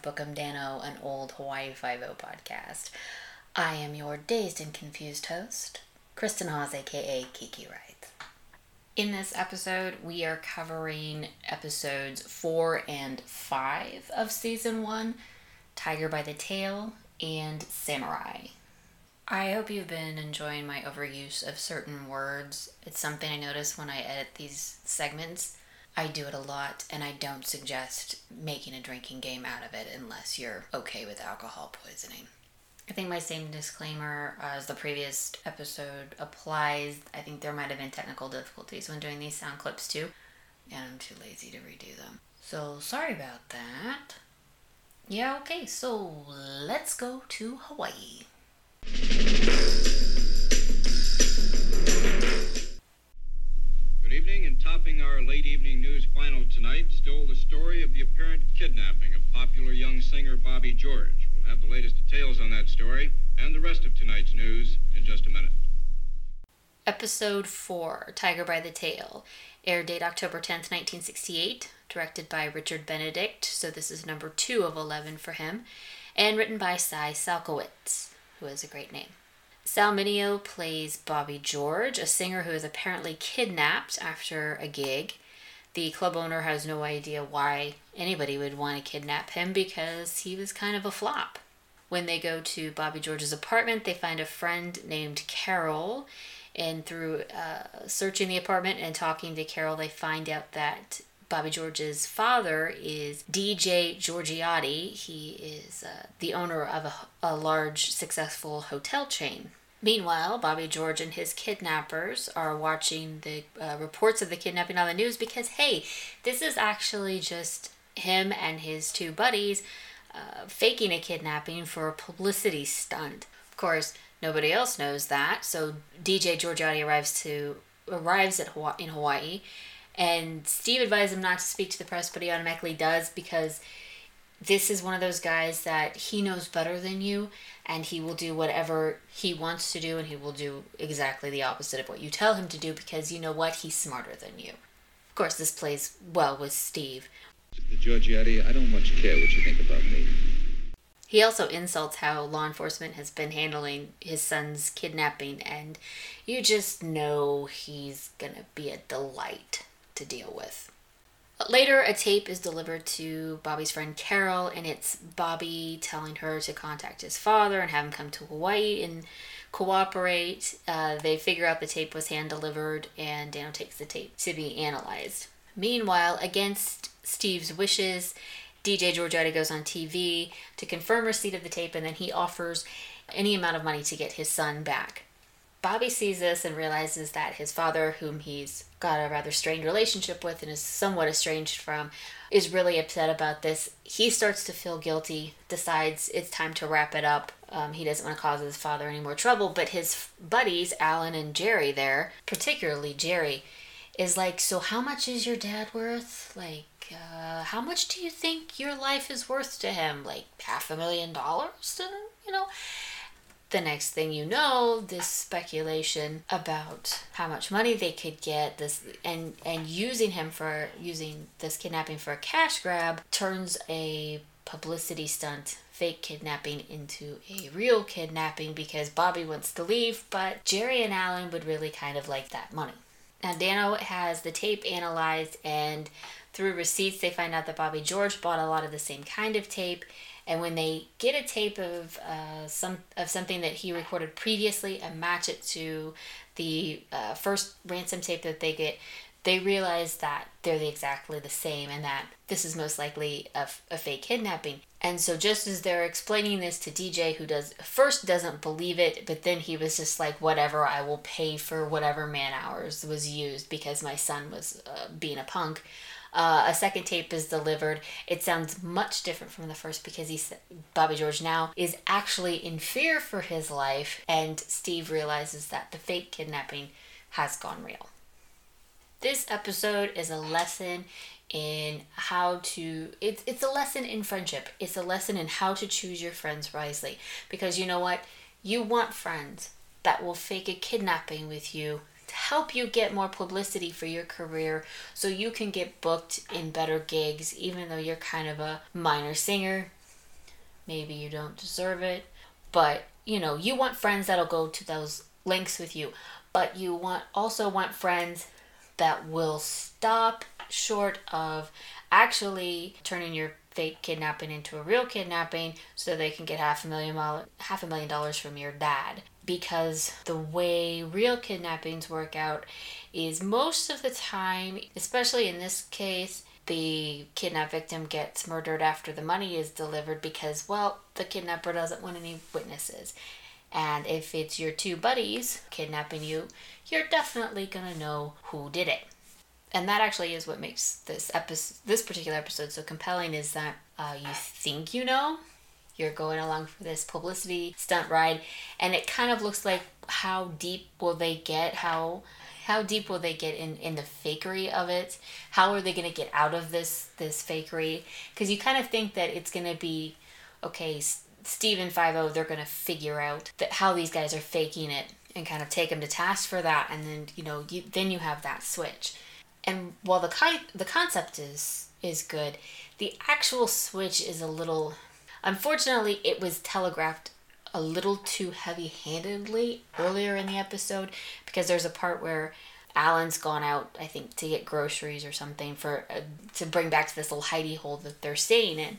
of Book 'Em Danno, an old Hawaii Five-O podcast. I am your dazed and confused host, Kristen Hawes, aka Kiki Wright. In this episode, we are covering episodes four and five of season one Tiger by the Tail and Samurai. I hope you've been enjoying my overuse of certain words. It's something I notice when I edit these segments. I do it a lot, and I don't suggest making a drinking game out of it unless you're okay with alcohol poisoning. I think my same disclaimer uh, as the previous episode applies. I think there might have been technical difficulties when doing these sound clips too, and I'm too lazy to redo them. So sorry about that. Yeah, okay, so let's go to Hawaii. Late evening news final tonight, stole the story of the apparent kidnapping of popular young singer Bobby George. We'll have the latest details on that story and the rest of tonight's news in just a minute. Episode 4 Tiger by the Tail. Air date October 10th, 1968. Directed by Richard Benedict, so this is number 2 of 11 for him. And written by Sy Salkowitz, who has a great name. Sal Mineo plays Bobby George, a singer who is apparently kidnapped after a gig. The club owner has no idea why anybody would want to kidnap him because he was kind of a flop. When they go to Bobby George's apartment, they find a friend named Carol. And through uh, searching the apartment and talking to Carol, they find out that Bobby George's father is DJ Giorgiotti. He is uh, the owner of a, a large, successful hotel chain. Meanwhile, Bobby George and his kidnappers are watching the uh, reports of the kidnapping on the news because, hey, this is actually just him and his two buddies uh, faking a kidnapping for a publicity stunt. Of course, nobody else knows that, so DJ Giorgiotti arrives to arrives at Hawaii, in Hawaii, and Steve advises him not to speak to the press, but he automatically does because this is one of those guys that he knows better than you and he will do whatever he wants to do and he will do exactly the opposite of what you tell him to do because you know what? He's smarter than you. Of course this plays well with steve. The Giorgiotti, I don't much care what you think about me. he also insults how law enforcement has been handling his son's kidnapping and you just know he's gonna be a delight to deal with Later, a tape is delivered to Bobby's friend Carol, and it's Bobby telling her to contact his father and have him come to Hawaii and cooperate. Uh, they figure out the tape was hand delivered, and Danno takes the tape to be analyzed. Meanwhile, against Steve's wishes, DJ Giorgiotti goes on TV to confirm receipt of the tape, and then he offers any amount of money to get his son back. Bobby sees this and realizes that his father, whom he's got a rather strained relationship with and is somewhat estranged from, is really upset about this. He starts to feel guilty, decides it's time to wrap it up. Um, he doesn't want to cause his father any more trouble, but his buddies, Alan and Jerry, there, particularly Jerry, is like, So, how much is your dad worth? Like, uh, how much do you think your life is worth to him? Like, half a million dollars you know? The next thing you know this speculation about how much money they could get this and and using him for using this kidnapping for a cash grab turns a publicity stunt fake kidnapping into a real kidnapping because Bobby wants to leave but Jerry and Alan would really kind of like that money. Now Danno has the tape analyzed and through receipts they find out that Bobby George bought a lot of the same kind of tape and when they get a tape of uh, some of something that he recorded previously and match it to the uh, first ransom tape that they get, they realize that they're the, exactly the same and that this is most likely a, a fake kidnapping. And so just as they're explaining this to DJ, who does first doesn't believe it, but then he was just like, "Whatever, I will pay for whatever man hours was used because my son was uh, being a punk." Uh, a second tape is delivered. It sounds much different from the first because he's Bobby George now is actually in fear for his life, and Steve realizes that the fake kidnapping has gone real. This episode is a lesson in how to it's it's a lesson in friendship. It's a lesson in how to choose your friends wisely because you know what? You want friends that will fake a kidnapping with you help you get more publicity for your career so you can get booked in better gigs even though you're kind of a minor singer. Maybe you don't deserve it but you know you want friends that'll go to those links with you but you want also want friends that will stop short of actually turning your fake kidnapping into a real kidnapping so they can get half a million half a million dollars from your dad because the way real kidnappings work out is most of the time especially in this case the kidnapped victim gets murdered after the money is delivered because well the kidnapper doesn't want any witnesses. And if it's your two buddies kidnapping you you're definitely to know who did it. And that actually is what makes this episode this particular episode so compelling is that uh, you think you know you're going along for this publicity stunt ride and it kind of looks like how deep will they get how how deep will they get in in the fakery of it how are they going to get out of this this fakery because you kind of think that it's going to be okay Stephen Five O, they're going to figure out that how these guys are faking it and kind of take them to task for that, and then you know you then you have that switch and while the ki- the concept is is good, the actual switch is a little. Unfortunately, it was telegraphed a little too heavy-handedly earlier in the episode because there's a part where Alan's gone out, I think, to get groceries or something for uh, to bring back to this little hidey hole that they're staying in,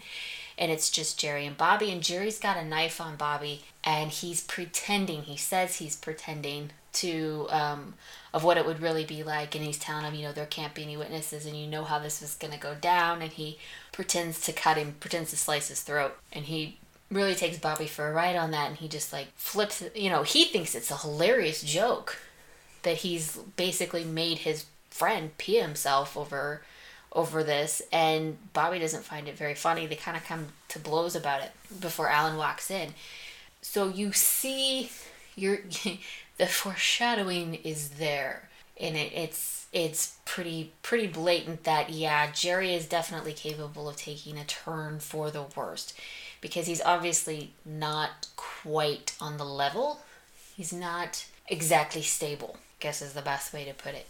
and it's just Jerry and Bobby, and Jerry's got a knife on Bobby, and he's pretending. He says he's pretending to um, of what it would really be like and he's telling him you know there can't be any witnesses and you know how this was to go down and he pretends to cut him pretends to slice his throat. And he really takes bobby for a ride on that and he just like flips you know he thinks it's a hilarious joke that he's basically made his friend pee himself over over this and bobby doesn't find it very funny. They kind of come to blows about it before alan walks in. So you see you're the foreshadowing is there and it, it's it's pretty pretty blatant that yeah jerry is definitely capable of taking a turn for the worst because he's obviously not quite on the level. He's not exactly stable I guess is the best way to put it.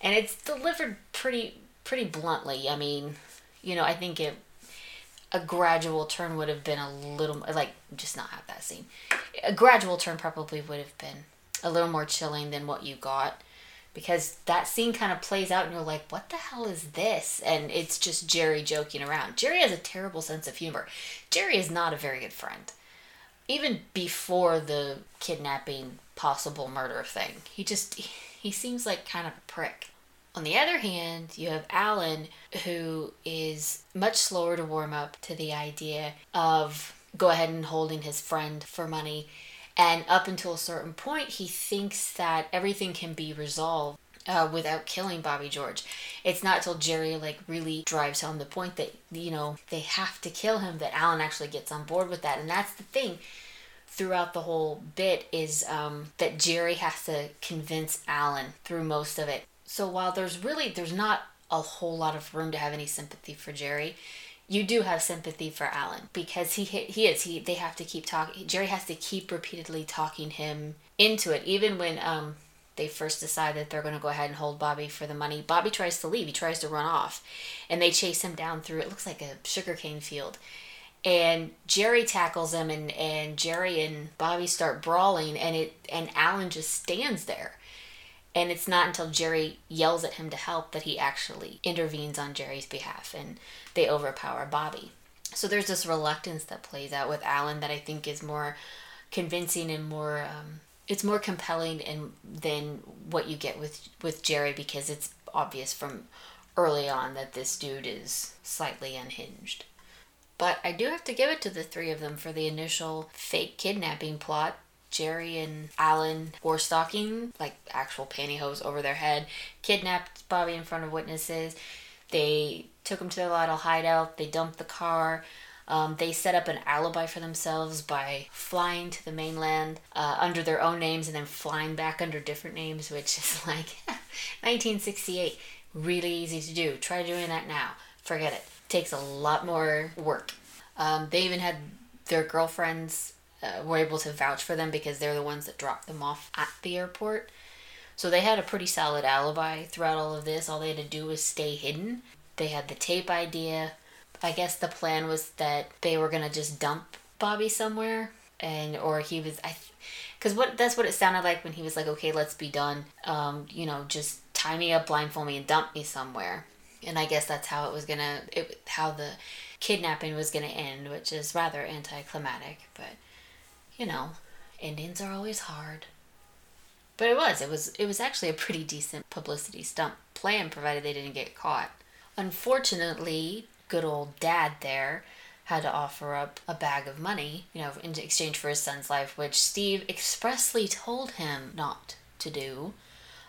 And it's delivered pretty pretty bluntly. I mean you know i think it a gradual turn would have been a little like just not have that scene. A gradual turn probably would have been a little more chilling than what you got because that scene kind of plays out and you're like what the hell is this? And it's just jerry joking around. Jerry has a terrible sense of humor. Jerry is not a very good friend. Even before the kidnapping possible murder thing he just he seems like kind of a prick. On the other hand you have alan who is much slower to warm up to the idea of go ahead and holding his friend for money and up until a certain point, he thinks that everything can be resolved uh, without killing Bobby George. It's not till Jerry like really drives home the point that you know they have to kill him that Alan actually gets on board with that, and that's the thing throughout the whole bit is um, that Jerry has to convince Alan through most of it. So while there's really there's not a whole lot of room to have any sympathy for Jerry, you do have sympathy for Alan because he he is he they have to keep talking Jerry has to keep repeatedly talking him into it even when um they first decide that they're going to go ahead and hold Bobby for the money. Bobby tries to leave he tries to run off and they chase him down through it looks like a sugarcane field. And Jerry tackles him and and Jerry and Bobby start brawling and it and Alan just stands there and it's not until Jerry yells at him to help that he actually intervenes on Jerry's behalf and they overpower Bobby. So there's this reluctance that plays out with Alan that I think is more convincing and more um, it's more compelling and than what you get with with Jerry because it's obvious from early on that this dude is slightly unhinged. But I do have to give it to the three of them for the initial fake kidnapping plot Jerry and Alan wore stocking, like actual pantyhose over their head, kidnapped Bobby in front of witnesses. They took him to their little hideout. They dumped the car. Um, they set up an alibi for themselves by flying to the mainland uh, under their own names and then flying back under different names, which is like 1968. Really easy to do. Try doing that now. Forget it. Takes a lot more work. Um, they even had their girlfriends uh, were able to vouch for them because they're the ones that dropped them off at the airport. So they had a pretty solid alibi throughout all of this. All they had to do was stay hidden. They had the tape idea. I guess the plan was that they were gonna just dump Bobby somewhere, and or he was I, because what that's what it sounded like when he was like, okay, let's be done. Um, you know, just tie me up, blindfold me, and dump me somewhere. And I guess that's how it was gonna, it, how the kidnapping was gonna end, which is rather anticlimactic. But you know, endings are always hard. But it was. It was. It was actually a pretty decent publicity stunt plan, provided they didn't get caught. Unfortunately, good old dad there had to offer up a bag of money, you know, in exchange for his son's life, which Steve expressly told him not to do.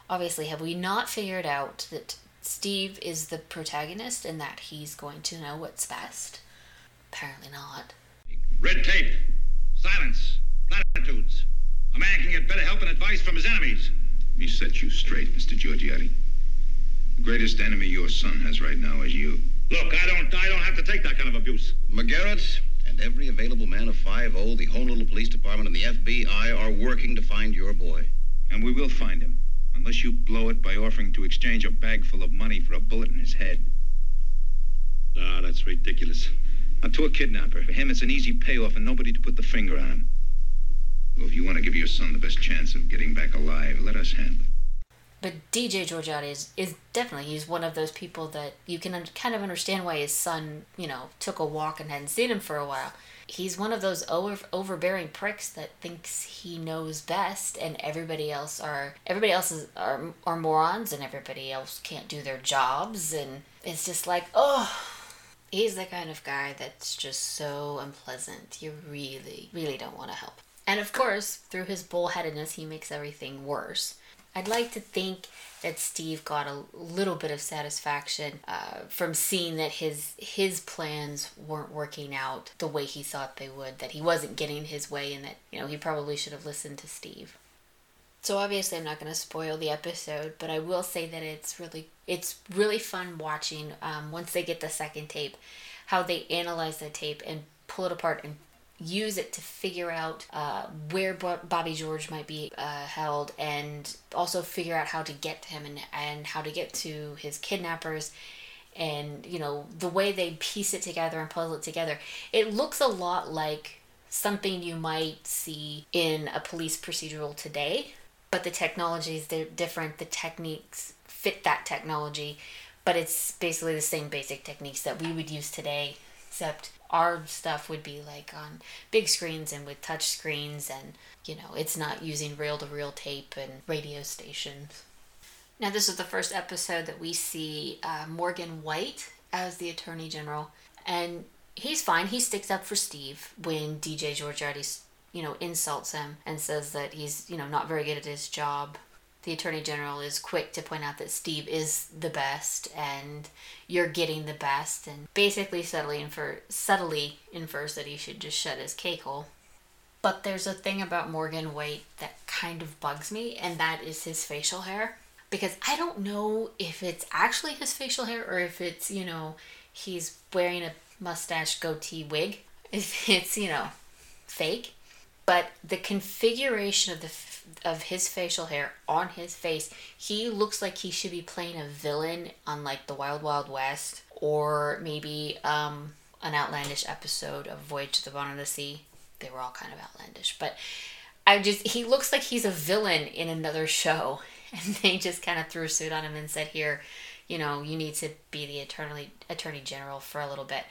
Obviously, have we not figured out that Steve is the protagonist and that he's going to know what's best? Apparently not. Red tape. Silence. Platitudes. A man can get better help and advice from his enemies. Let me set you straight, Mr. Giorgiotti. The greatest enemy your son has right now is you. Look, I don't I don't have to take that kind of abuse. McGarrett and every available man of 5 the Honolulu Police Department, and the FBI are working to find your boy. And we will find him, unless you blow it by offering to exchange a bag full of money for a bullet in his head. Ah, that's ridiculous. Now, to a kidnapper, for him, it's an easy payoff and nobody to put the finger on him. So if you want to give your son the best chance of getting back alive, let us handle it. But DJ Giorgiotti is, is definitely he's one of those people that you can un- kind of understand why his son you know took a walk and hadn't seen him for a while. He's one of those over, overbearing pricks that thinks he knows best, and everybody else are everybody else is, are are morons, and everybody else can't do their jobs, and it's just like oh. He's the kind of guy that's just so unpleasant. You really, really don't want to help. And of course, through his bullheadedness, he makes everything worse. I'd like to think that Steve got a little bit of satisfaction uh, from seeing that his his plans weren't working out the way he thought they would. That he wasn't getting his way, and that you know he probably should have listened to Steve. So obviously, I'm not going to spoil the episode, but I will say that it's really it's really fun watching um, once they get the second tape, how they analyze the tape and pull it apart and use it to figure out uh, where Bobby George might be uh, held and also figure out how to get to him and, and how to get to his kidnappers and you know the way they piece it together and puzzle it together. It looks a lot like something you might see in a police procedural today but the technologies they're different. The techniques fit that technology but it's basically the same basic techniques that we would use today except our stuff would be like on big screens and with touch screens and you know it's not using reel to reel tape and radio stations. Now this is the first episode that we see uh, morgan white as the attorney general and he's fine. He sticks up for steve when dj giorgiotti's you know insults him and says that he's you know not very good at his job the attorney general is quick to point out that Steve is the best and you're getting the best and basically subtly infer subtly infers that he should just shut his cake hole. But there's a thing about Morgan White that kind of bugs me and that is his facial hair because I don't know if it's actually his facial hair or if it's, you know, he's wearing a mustache goatee wig. If it's, you know, fake. But the configuration of the of his facial hair on his face, he looks like he should be playing a villain on like the Wild Wild West or maybe um, an outlandish episode of Voyage to the Bottom of the Sea. They were all kind of outlandish, but I just he looks like he's a villain in another show, and they just kind of threw a suit on him and said, "Here, you know, you need to be the attorney attorney general for a little bit."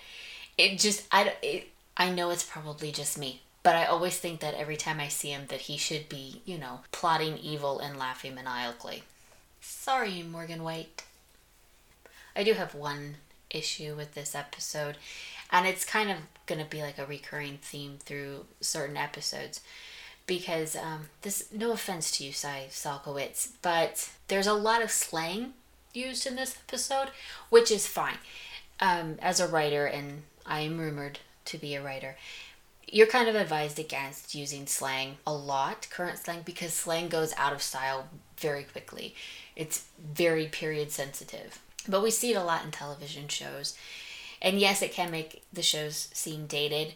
It just I it, I know it's probably just me, but I always think that every time I see him that he should be, you know, plotting evil and laughing maniacally. Sorry, Morgan White. I do have one issue with this episode, and it's kind of going to be like a recurring theme through certain episodes because um, this no offense to you Sy Salkowitz, but there's a lot of slang used in this episode, which is fine. Um, as a writer, and I am rumored to be a writer, you're kind of advised against using slang a lot, current slang, because slang goes out of style very quickly. It's very period sensitive. But we see it a lot in television shows. And yes, it can make the shows seem dated,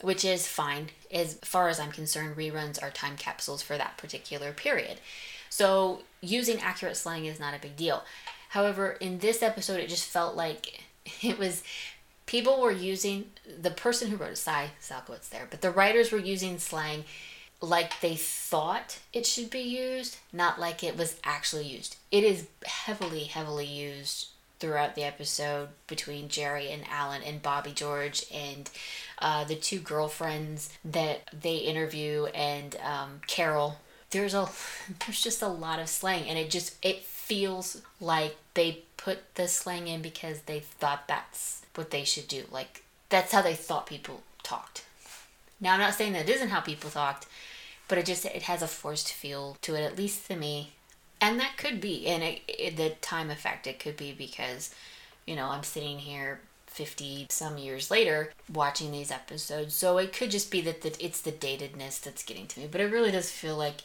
which is fine. As far as I'm concerned, reruns are time capsules for that particular period. So using accurate slang is not a big deal. However, in this episode, it just felt like it was people were using the person who wrote it, Sy Salkowitz there, but the writers were using slang like they thought it should be used, not like it was actually used. It is heavily, heavily used throughout the episode between Jerry and Alan and Bobby George and uh, the two girlfriends that they interview and um, Carol. There's a there's just a lot of slang and it just it feels like they put the slang in because they thought that's what they should do. Like that's how they thought people talked. Now I'm not saying that isn't how people talked, but it just it has a forced feel to it at least to me and that could be and it, it, the time effect it could be because you know i'm sitting here 50 some years later watching these episodes so it could just be that the, it's the datedness that's getting to me but it really does feel like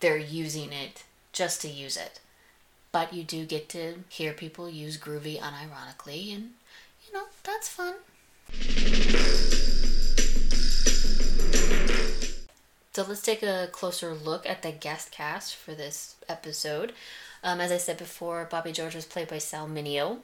they're using it just to use it but you do get to hear people use groovy unironically and you know that's fun So let's take a closer look at the guest cast for this episode. Um, as I said before, Bobby George was played by Sal Mineo.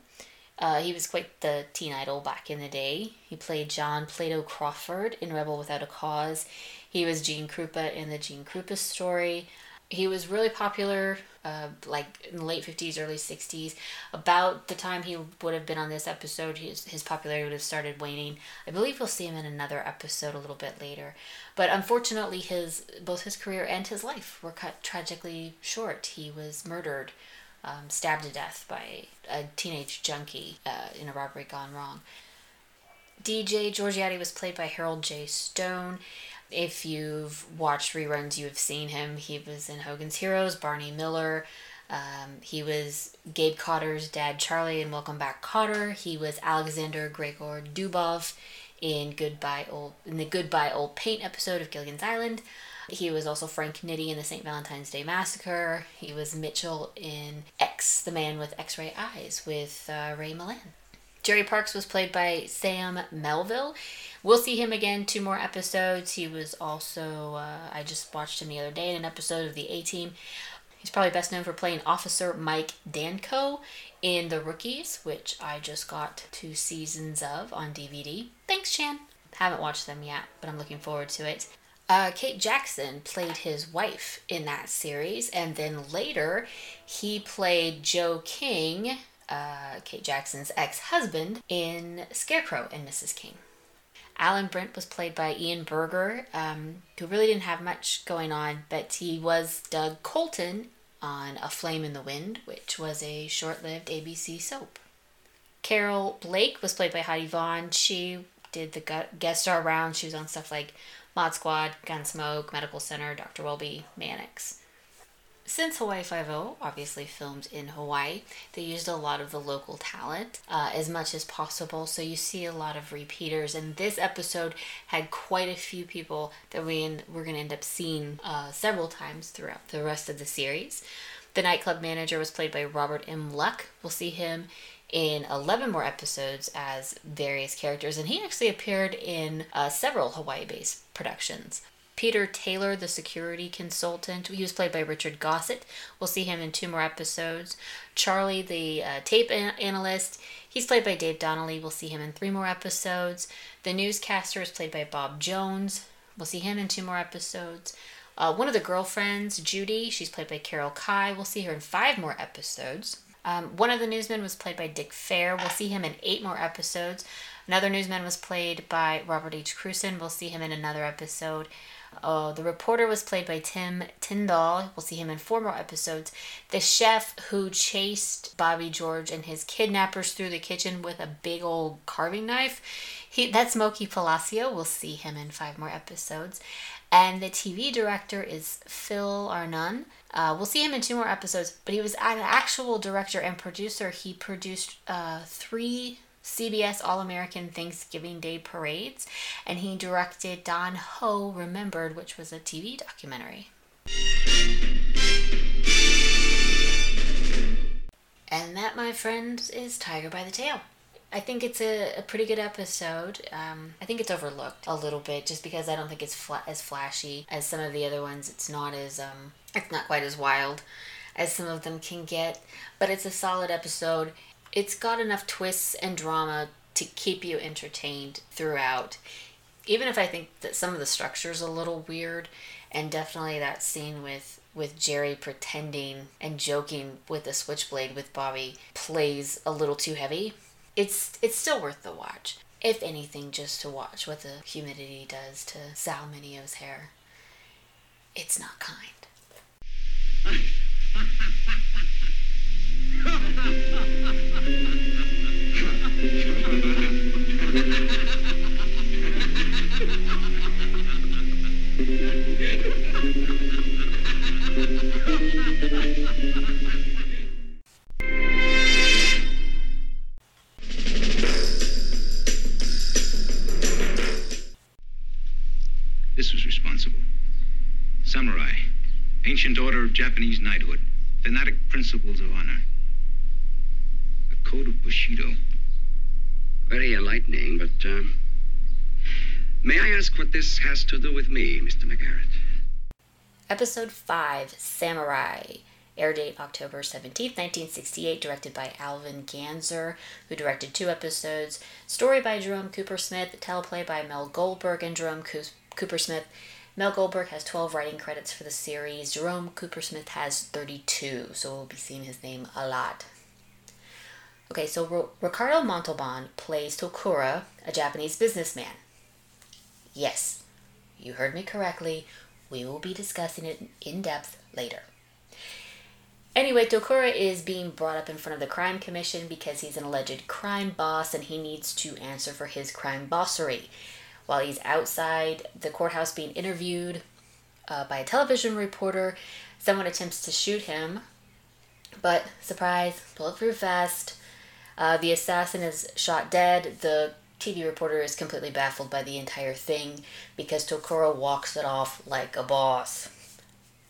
Uh, he was quite the teen idol back in the day. He played John Plato Crawford in Rebel Without a Cause. He was Gene Krupa in the Gene Krupa story he was really popular uh, like in the late 50s early 60s about the time he would have been on this episode his, his popularity would have started waning. I believe we'll see him in another episode a little bit later. But unfortunately his both his career and his life were cut tragically short. He was murdered um, stabbed to death by a teenage junkie uh, in a robbery gone wrong. Dj Giorgiotti was played by harold j. Stone if you've watched reruns, you have seen him. He was in Hogan's Heroes, Barney Miller. Um, he was Gabe Kotter's dad, Charlie, in Welcome Back, Cotter. He was Alexander Gregor Dubov in Goodbye Old in the Goodbye Old Paint episode of Gilligan's Island. He was also Frank Nitti in the St. Valentine's Day Massacre. He was Mitchell in X, the man with X-ray eyes, with uh, Ray Milland. Jerry Parks was played by Sam Melville. We'll see him again two more episodes. He was also, uh, I just watched him the other day in an episode of The A Team. He's probably best known for playing Officer Mike Danko in The Rookies, which I just got two seasons of on DVD. Thanks, Chan. Haven't watched them yet, but I'm looking forward to it. Uh, Kate Jackson played his wife in that series, and then later he played Joe King, uh, Kate Jackson's ex husband, in Scarecrow and Mrs. King. Alan Brent was played by Ian Berger, um, who really didn't have much going on, but he was Doug Colton on A Flame in the Wind, which was a short lived ABC soap. Carol Blake was played by Heidi Vaughn. She did the guest star round. She was on stuff like Mod Squad, Gunsmoke, Medical Center, Dr. Welby, Mannix. Since Hawaii Five-O obviously filmed in Hawaii, they used a lot of the local talent uh, as much as possible. So you see a lot of repeaters, and this episode had quite a few people that we in, we're going to end up seeing uh, several times throughout the rest of the series. The nightclub manager was played by Robert M. Luck. We'll see him in 11 more episodes as various characters, and he actually appeared in uh, several Hawaii based productions. Peter Taylor, the security consultant, he was played by Richard Gossett. We'll see him in two more episodes. Charlie, the uh, tape an- analyst, he's played by Dave Donnelly. We'll see him in three more episodes. The newscaster is played by Bob Jones. We'll see him in two more episodes. Uh, one of the girlfriends, Judy, she's played by Carol Kai. We'll see her in five more episodes. Um, one of the newsmen was played by Dick Fair. We'll see him in eight more episodes. Another newsman was played by Robert H. Cruson. We'll see him in another episode. Oh, the reporter was played by Tim Tyndall. We'll see him in four more episodes. The chef who chased Bobby George and his kidnappers through the kitchen with a big old carving knife. He that's Moki Palacio. We'll see him in five more episodes. And the TV director is Phil Arnone. Uh, we'll see him in two more episodes, but he was an actual director and producer. He produced uh, three CBS All American Thanksgiving Day parades, and he directed Don Ho Remembered, which was a TV documentary. And that, my friends, is Tiger by the Tail. I think it's a, a pretty good episode. Um, I think it's overlooked a little bit just because I don't think it's fla- as flashy as some of the other ones. It's not as um, it's not quite as wild as some of them can get, but it's a solid episode. It's got enough twists and drama to keep you entertained throughout. Even if I think that some of the structure's a little weird, and definitely that scene with with Jerry pretending and joking with the switchblade with Bobby plays a little too heavy. It's it's still worth the watch. If anything, just to watch what the humidity does to Sal Mineo's hair. It's not kind. This was responsible. Samurai, ancient order of Japanese knighthood, fanatic principles of honor. The code of Bushido. Very enlightening, but um, may I ask what this has to do with me, Mr. McGarrett? Episode 5 Samurai. Air date October 17th, 1968, directed by Alvin Ganzer, who directed two episodes. Story by Jerome Coopersmith, teleplay by Mel Goldberg and Jerome Coopersmith. Mel Goldberg has 12 writing credits for the series. Jerome Coopersmith has 32, so we'll be seeing his name a lot. Okay, so Ro- Ricardo Montalban plays Tokura, a Japanese businessman. Yes, you heard me correctly. We will be discussing it in depth later. Anyway, Tokura is being brought up in front of the crime commission because he's an alleged crime boss and he needs to answer for his crime bossery. While he's outside the courthouse being interviewed uh, by a television reporter, someone attempts to shoot him, but surprise, bulletproof vest. Uh, the assassin is shot dead. The TV reporter is completely baffled by the entire thing because Tokura walks it off like a boss.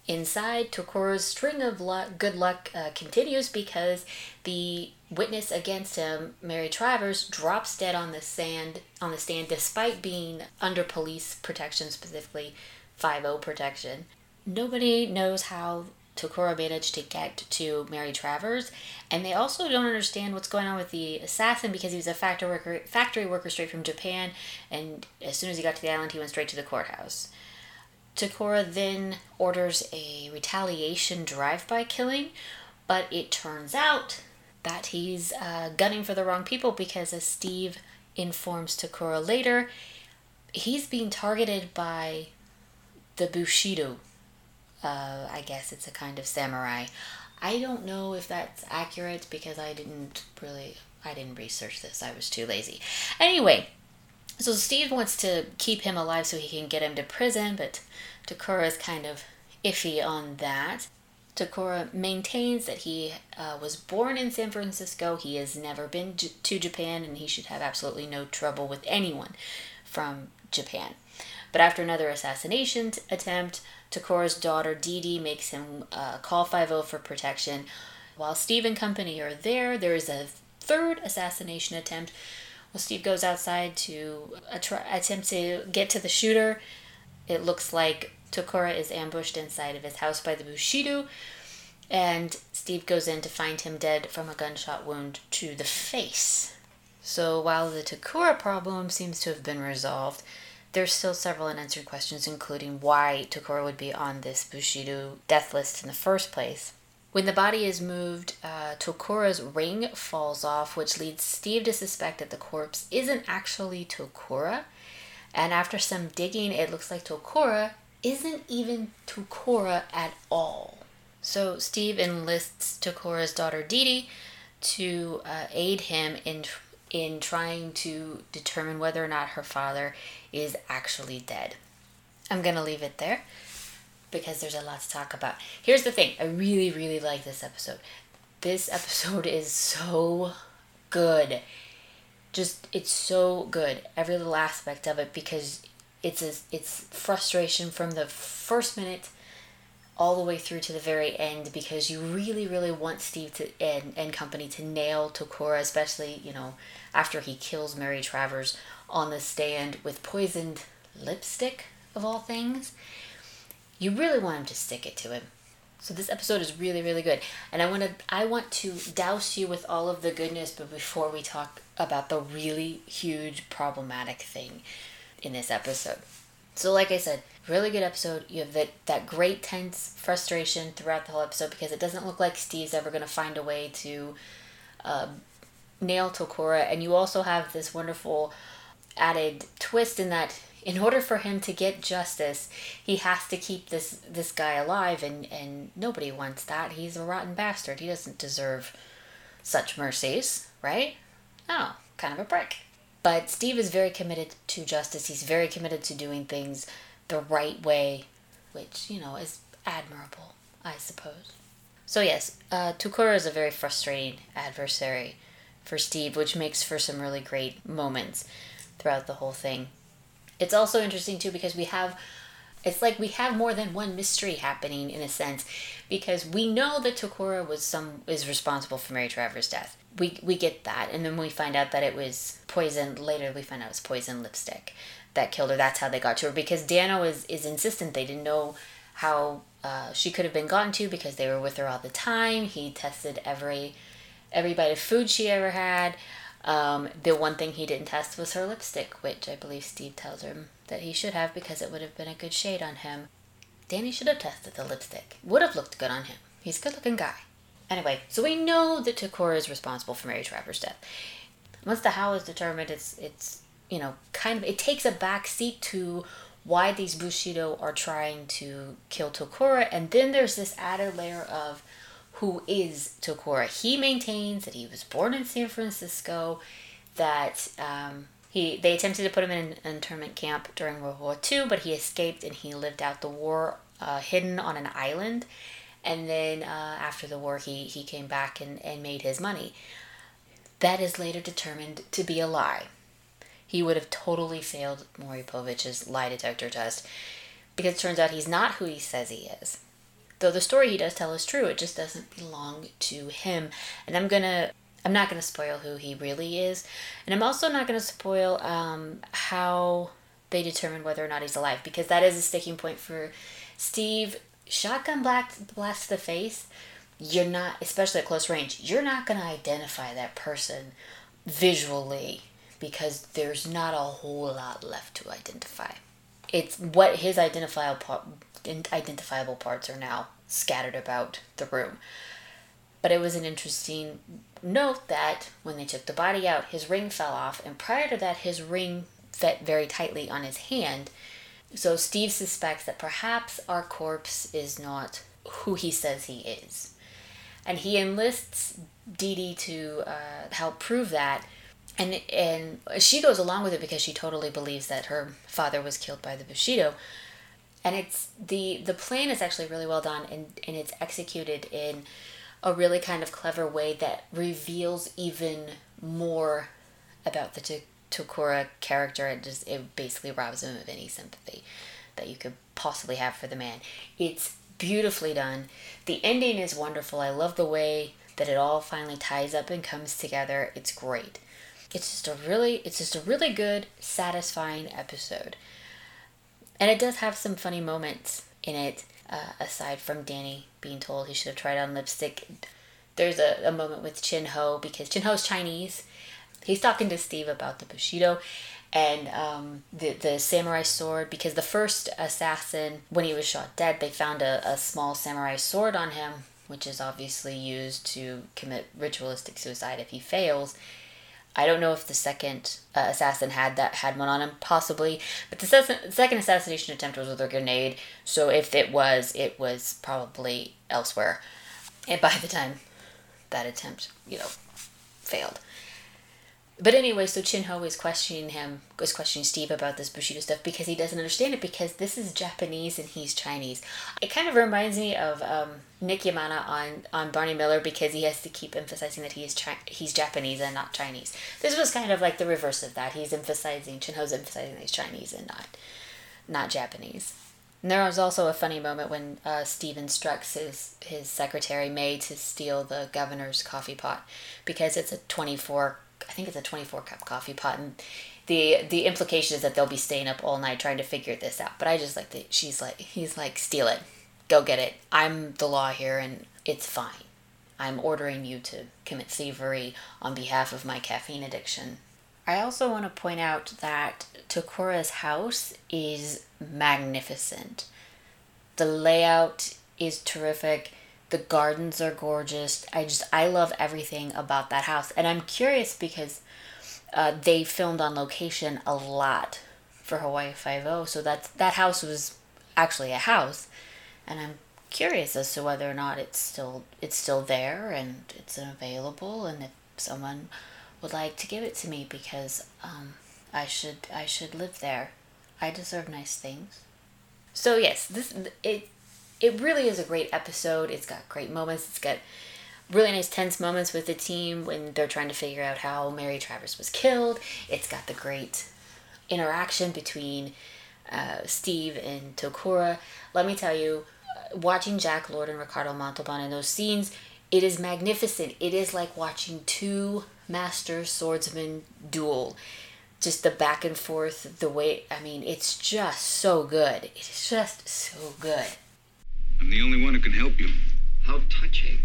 Inside, Tokura's string of luck, good luck uh, continues because the witness against him, Mary Travers, drops dead on the sand on the stand despite being under police protection, specifically 5 protection. Nobody knows how Tokura managed to get to Mary Travers, and they also don't understand what's going on with the assassin because he was a factory worker, factory worker straight from Japan, and as soon as he got to the island, he went straight to the courthouse. Tokura then orders a retaliation drive-by killing, but it turns out that he's uh, gunning for the wrong people because, as Steve informs Tokura later, he's being targeted by the Bushido. Uh, I guess it's a kind of samurai. I don't know if that's accurate because I didn't really I didn't research this. I was too lazy. Anyway, so Steve wants to keep him alive so he can get him to prison, but Tokura is kind of iffy on that. Tokura maintains that he uh, was born in San Francisco. He has never been j- to Japan, and he should have absolutely no trouble with anyone from Japan. But after another assassination t- attempt, Tokura's daughter Dee Dee makes him uh, call 50 for protection. While Steve and company are there, there is a third assassination attempt. Well, Steve goes outside to attr- attempt to get to the shooter. It looks like Tokura is ambushed inside of his house by the Bushido, and Steve goes in to find him dead from a gunshot wound to the face. So while the Tokura problem seems to have been resolved, there's still several unanswered questions, including why Tokura would be on this Bushido death list in the first place. When the body is moved, uh, Tokura's ring falls off, which leads Steve to suspect that the corpse isn't actually Tokura. And after some digging, it looks like Tokura isn't even Tokura at all. So Steve enlists Tokura's daughter Dee to uh, aid him in in trying to determine whether or not her father is actually dead. I'm gonna leave it there because there's a lot to talk about. Here's the thing: I really, really like this episode. This episode is so good. Just it's so good. Every little aspect of it because it's a, it's frustration from the first minute all the way through to the very end because you really, really want Steve to and, and company to nail Tokura, especially, you know, after he kills Mary Travers on the stand with poisoned lipstick, of all things. You really want him to stick it to him. So this episode is really, really good. And I want to I want to douse you with all of the goodness, but before we talk about the really huge problematic thing in this episode. So like I said, really good episode. You have that, that great tense frustration throughout the whole episode because it doesn't look like Steve's ever going to find a way to uh, nail Tokura. And you also have this wonderful added twist in that in order for him to get justice, he has to keep this this guy alive, and and nobody wants that. He's a rotten bastard. He doesn't deserve such mercies, right? Oh, kind of a prick. But Steve is very committed to justice. He's very committed to doing things the right way, which you know is admirable, I suppose. So yes, uh, Tokura is a very frustrating adversary for Steve, which makes for some really great moments throughout the whole thing. It's also interesting too because we have it's like we have more than one mystery happening in a sense because we know that Tokura was some is responsible for Mary Travers' death. We we get that and then we find out that it was poison later we find out it was poison lipstick that killed her. That's how they got to her because Danno is is insistent they didn't know how uh, she could have been gotten to because they were with her all the time. He tested every every bite of food she ever had. Um, the one thing he didn't test was her lipstick, which I believe Steve tells him that he should have because it would have been a good shade on him. Danny should have tested the lipstick. Would have looked good on him. He's a good looking guy. Anyway, so we know that Tokura is responsible for Mary Travers' death. Once the how is determined, it's it's you know kind of it takes a back seat to why these Bushido are trying to kill Tokura, and then there's this added layer of who is Tokura. He maintains that he was born in San Francisco, that um, he they attempted to put him in an internment camp during World War II, but he escaped and he lived out the war uh, hidden on an island. And then uh, after the war, he, he came back and, and made his money. That is later determined to be a lie. He would have totally failed Maury Povich's lie detector test because it turns out he's not who he says he is. Though the story he does tell is true, it just doesn't belong to him. And I'm gonna I'm not gonna spoil who he really is. And I'm also not gonna spoil um, how they determine whether or not he's alive, because that is a sticking point for Steve. Shotgun blast blast to the face, you're not especially at close range, you're not gonna identify that person visually because there's not a whole lot left to identify. It's what his identifiable identifiable parts are now scattered about the room. But it was an interesting note that when they took the body out, his ring fell off, and prior to that, his ring fit very tightly on his hand. So Steve suspects that perhaps our corpse is not who he says he is. And he enlists Dee Dee to uh, help prove that. And, and she goes along with it because she totally believes that her father was killed by the Bushido and it's the the plan is actually really well done and, and it's executed in a really kind of clever way that reveals even more about the Tokura character it just it basically robs him of any sympathy that you could possibly have for the man. It's beautifully done. The ending is wonderful. I love the way that it all finally ties up and comes together. It's great. It's just a really it's just a really good satisfying episode. And it does have some funny moments in it, uh, aside from Danny being told he should have tried on lipstick. There's a, a moment with Chin Ho because Chin Ho's Chinese. He's talking to Steve about the Bushido and um, the, the samurai sword because the first assassin, when he was shot dead, they found a, a small samurai sword on him, which is obviously used to commit ritualistic suicide if he fails. I don't know if the second uh, assassin had that had one on him, possibly, but the se- second assassination attempt was with a grenade. So if it was, it was probably elsewhere. And by the time that attempt, you know, failed. But anyway, so Chin Ho is questioning him, is questioning Steve about this Bushido stuff because he doesn't understand it because this is Japanese and he's Chinese. It kind of reminds me of um, Nick Yemana on, on Barney Miller because he has to keep emphasizing that he is chi- he's Japanese and not Chinese. This was kind of like the reverse of that. He's emphasizing Chin Ho's emphasizing that he's Chinese and not not Japanese. And there was also a funny moment when uh, Steve instructs his, his secretary May to steal the governor's coffee pot because it's a 24, I think it's a 24 cup coffee pot. And the the implication is that they'll be staying up all night trying to figure this out. But I just like that she's like, he's like, steal it, go get it. I'm the law here and it's fine. I'm ordering you to commit thievery on behalf of my caffeine addiction. I also want to point out that Tokura's house is magnificent. The layout is terrific. The gardens are gorgeous. I just I love everything about that house. And I'm curious because uh, they filmed on location a lot for Hawaii Five O. So that that house was actually a house, and I'm curious as to whether or not it's still it's still there and it's available, and if someone would like to give it to me because um, I should I should live there. I deserve nice things. So yes, this it it really is a great episode. It's got great moments. It's got really nice tense moments with the team when they're trying to figure out how Mary Travers was killed. It's got the great interaction between uh, Steve and Tokura. Let me tell you, watching Jack Lord and Ricardo Montalban in those scenes, it is magnificent. It is like watching two master swordsmen duel. Just the back and forth, the way, I mean, it's just so good. It's just so good. I'm the only one who can help you. How touching.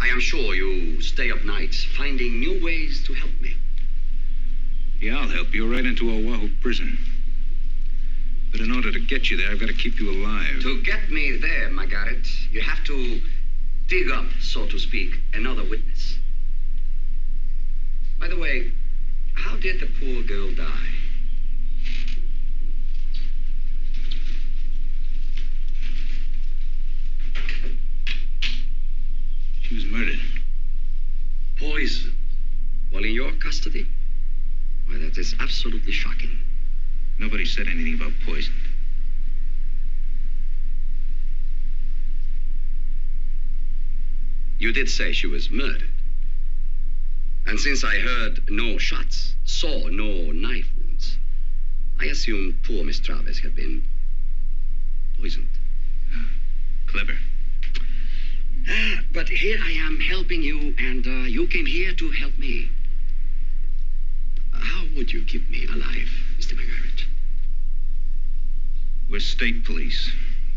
I am sure you stay up nights finding new ways to help me. Yeah, I'll help you right into Oahu prison. But in order to get you there, I've got to keep you alive. To get me there, McGarrett, you have to dig up, so to speak, another witness. By the way, how did the poor girl die? She was murdered. Poison. While in your custody? Why, that is absolutely shocking. Nobody said anything about poison. You did say she was murdered. And since I heard no shots, saw no knife wounds, I assumed poor Miss Travers had been poisoned. Ah, clever. But here I am helping you, and uh, you came here to help me. How would you keep me alive, Mr. McGarrett? We're state police.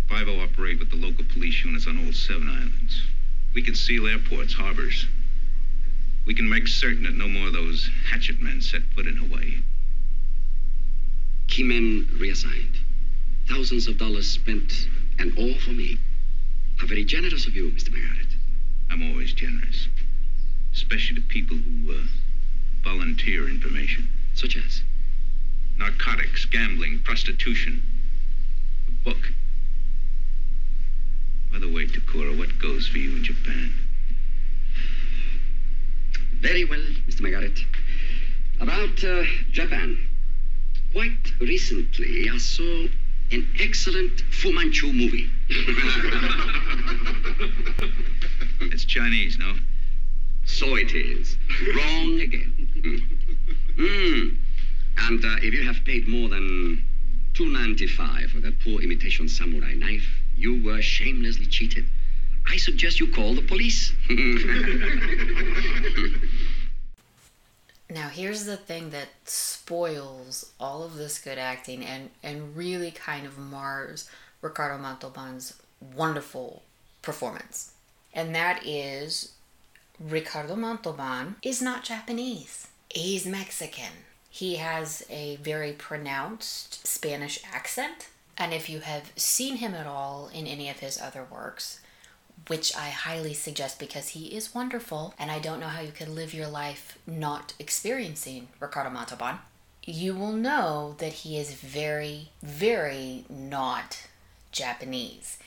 5 operate with the local police units on all seven islands. We can seal airports, harbors. We can make certain that no more of those hatchet men set foot in Hawaii. Key men reassigned. Thousands of dollars spent, and all for me. How very generous of you, Mr. McGarrett. I'm always generous, especially to people who uh, volunteer information. Such as? Narcotics, gambling, prostitution. A book. By the way, Tokura, what goes for you in Japan? Very well, Mr. McGarrett. About uh, Japan. Quite recently, I saw an excellent Fu Manchu movie. It's Chinese, no? so it is. Wrong again. Hmm. And uh, if you have paid more than two ninety five for that poor imitation samurai knife, you were shamelessly cheated. I suggest you call the police. Now, here's the thing that spoils all of this good acting and, and really kind of mars Ricardo Montalban's wonderful performance. And that is Ricardo Montalban is not Japanese, he's Mexican. He has a very pronounced Spanish accent. And if you have seen him at all in any of his other works, which I highly suggest because he is wonderful, and I don't know how you could live your life not experiencing Ricardo Montalban. You will know that he is very, very not Japanese.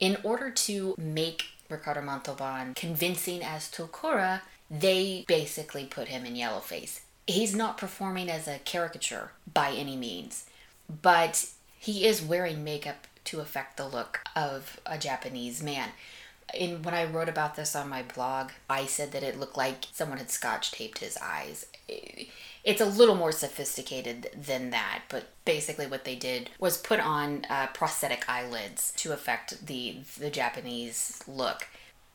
In order to make Ricardo Montalban convincing as Tokura, they basically put him in yellowface. He's not performing as a caricature by any means, but he is wearing makeup to affect the look of a Japanese man in when I wrote about this on my blog, I said that it looked like someone had scotch taped his eyes. it's a little more sophisticated than that, but basically what they did was put on uh, prosthetic eyelids to affect the the Japanese look.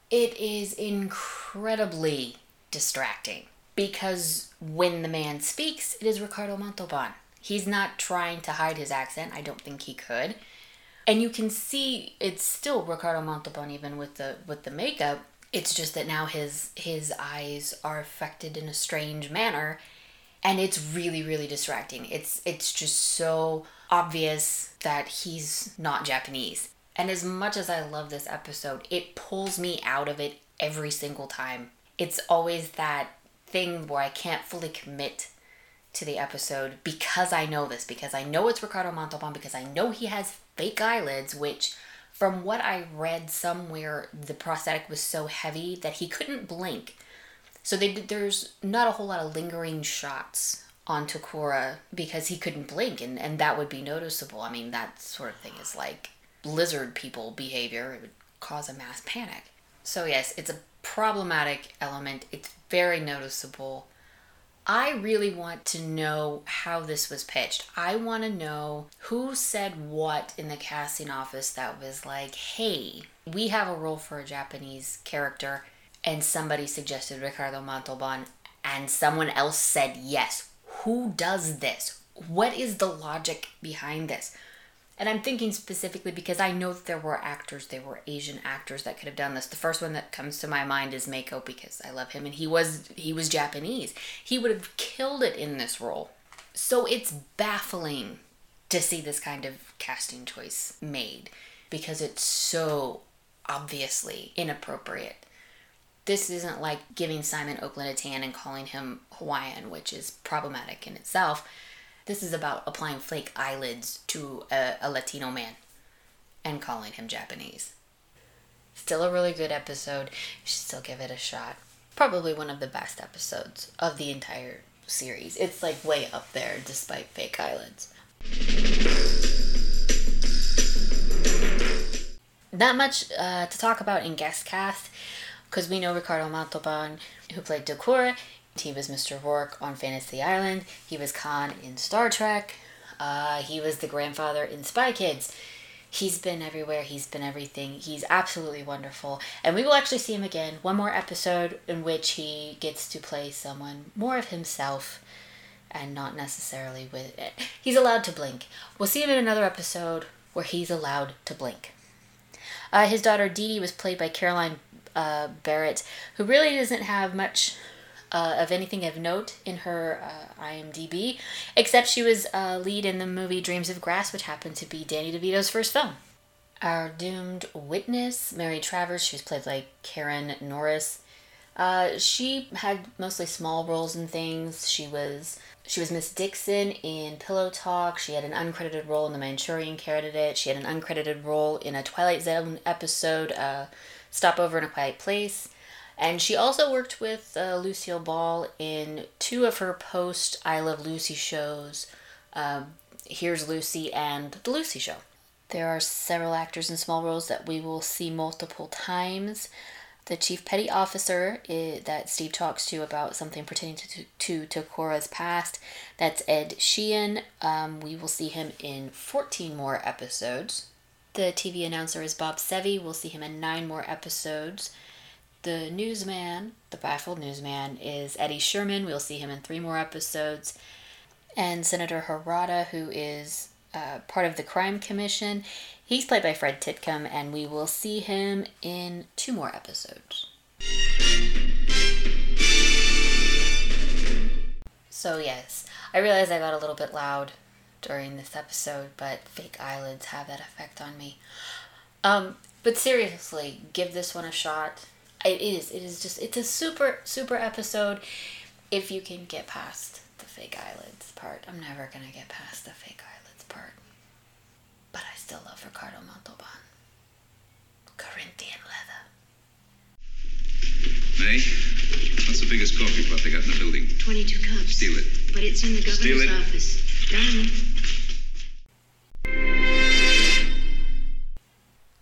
It is incredibly distracting because when the man speaks, it is Ricardo Montalban. He's not trying to hide his accent. I don't think he could. And you can see it's still Ricardo Montalban even with the with the makeup. It's just that now his his eyes are affected in a strange manner and it's really really distracting. It's it's just so obvious that he's not Japanese. And as much as I love this episode, it pulls me out of it every single time. It's always that thing where I can't fully commit to the episode because I know this, because I know it's Ricardo Montalban, because I know he has fake eyelids, which from what I read somewhere, the prosthetic was so heavy that he couldn't blink. So they there's not a whole lot of lingering shots on Tokura because he couldn't blink, and, and that would be noticeable. I mean, that sort of thing is like lizard people behavior. It would cause a mass panic. So, yes, it's a problematic element. It's very noticeable. I really want to know how this was pitched. I want to know who said what in the casting office that was like, hey, we have a role for a Japanese character, and somebody suggested Ricardo Montalban, and someone else said yes. Who does this? What is the logic behind this? And I'm thinking specifically because I know that there were actors, there were Asian actors that could have done this. The first one that comes to my mind is Mako because I love him and he was he was Japanese. He would have killed it in this role. So it's baffling to see this kind of casting choice made because it's so obviously inappropriate. This isn't like giving Simon Oakland a tan and calling him Hawaiian, which is problematic in itself this is about applying fake eyelids to a, a Latino man and calling him Japanese. Still a really good episode. You should still give it a shot. Probably one of the best episodes of the entire series. It's like way up there despite fake eyelids. Not much uh, to talk about in guest cast because we know Ricardo Montalban, who played Tokura. He was Mr. Rourke on Fantasy Island. He was Khan in Star Trek. Uh, he was the grandfather in Spy Kids. He's been everywhere. He's been everything. He's absolutely wonderful. And we will actually see him again. One more episode in which he gets to play someone more of himself and not necessarily with it. He's allowed to blink. We'll see him in another episode where he's allowed to blink. Uh, his daughter Dee Dee was played by Caroline uh, Barrett, who really doesn't have much uh, of anything of note in her uh, IMDb, except she was a lead in the movie Dreams of Glass, which happened to be Danny DeVito's first film. Our doomed witness, Mary Travers, she was played by Karen Norris. Uh, she had mostly small roles in things. She was she was Miss Dixon in Pillow Talk. She had an uncredited role in The Manchurian Candidate. She had an uncredited role in a Twilight Zone episode, uh, Stopover in a Quiet Place. And she also worked with uh, Lucille Ball in two of her post I Love Lucy shows um, Here's Lucy and The Lucy Show. There are several actors in small roles that we will see multiple times. The chief petty officer is, that Steve talks to about something pertaining to, to, to Tokura's past, that's Ed Sheehan. Um, we will see him in 14 more episodes. The TV announcer is Bob Sevy. We'll see him in nine more episodes. The newsman, the baffled newsman, is Eddie Sherman. We'll see him in three more episodes. And Senator Harada, who is uh, part of the Crime Commission, he's played by Fred Titcomb, and we will see him in two more episodes. So, yes, I realize I got a little bit loud during this episode, but fake eyelids have that effect on me. Um, but seriously, give this one a shot. It is. It is just. It's a super super episode. If you can get past the fake eyelids part, I'm never gonna get past the fake eyelids part. But I still love Ricardo Montalban. Corinthian leather. May, what's the biggest coffee pot they got in the building? 22 cups. Steal it. But it's in the Steal governor's it. office. Done.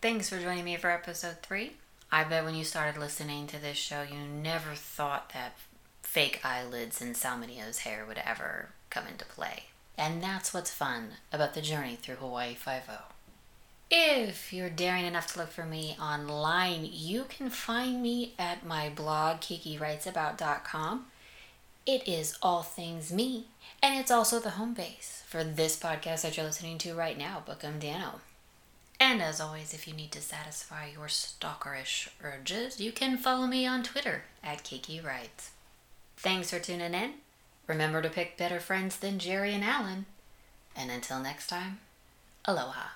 Thanks for joining me for episode three. I bet when you started listening to this show, you never thought that fake eyelids and Sal Mineo's hair would ever come into play. And that's what's fun about the journey through Hawaii Five-O. If you're daring enough to look for me online, you can find me at my blog, kikowritesabout.com. It is all things me, and it's also the home base for this podcast that you're listening to right now, Book 'Em Danno. And as always, if you need to satisfy your stalkerish urges, you can follow me on Twitter at Kiki Writes. Thanks for tuning in. Remember to pick better friends than Jerry and Alan. And until next time, aloha.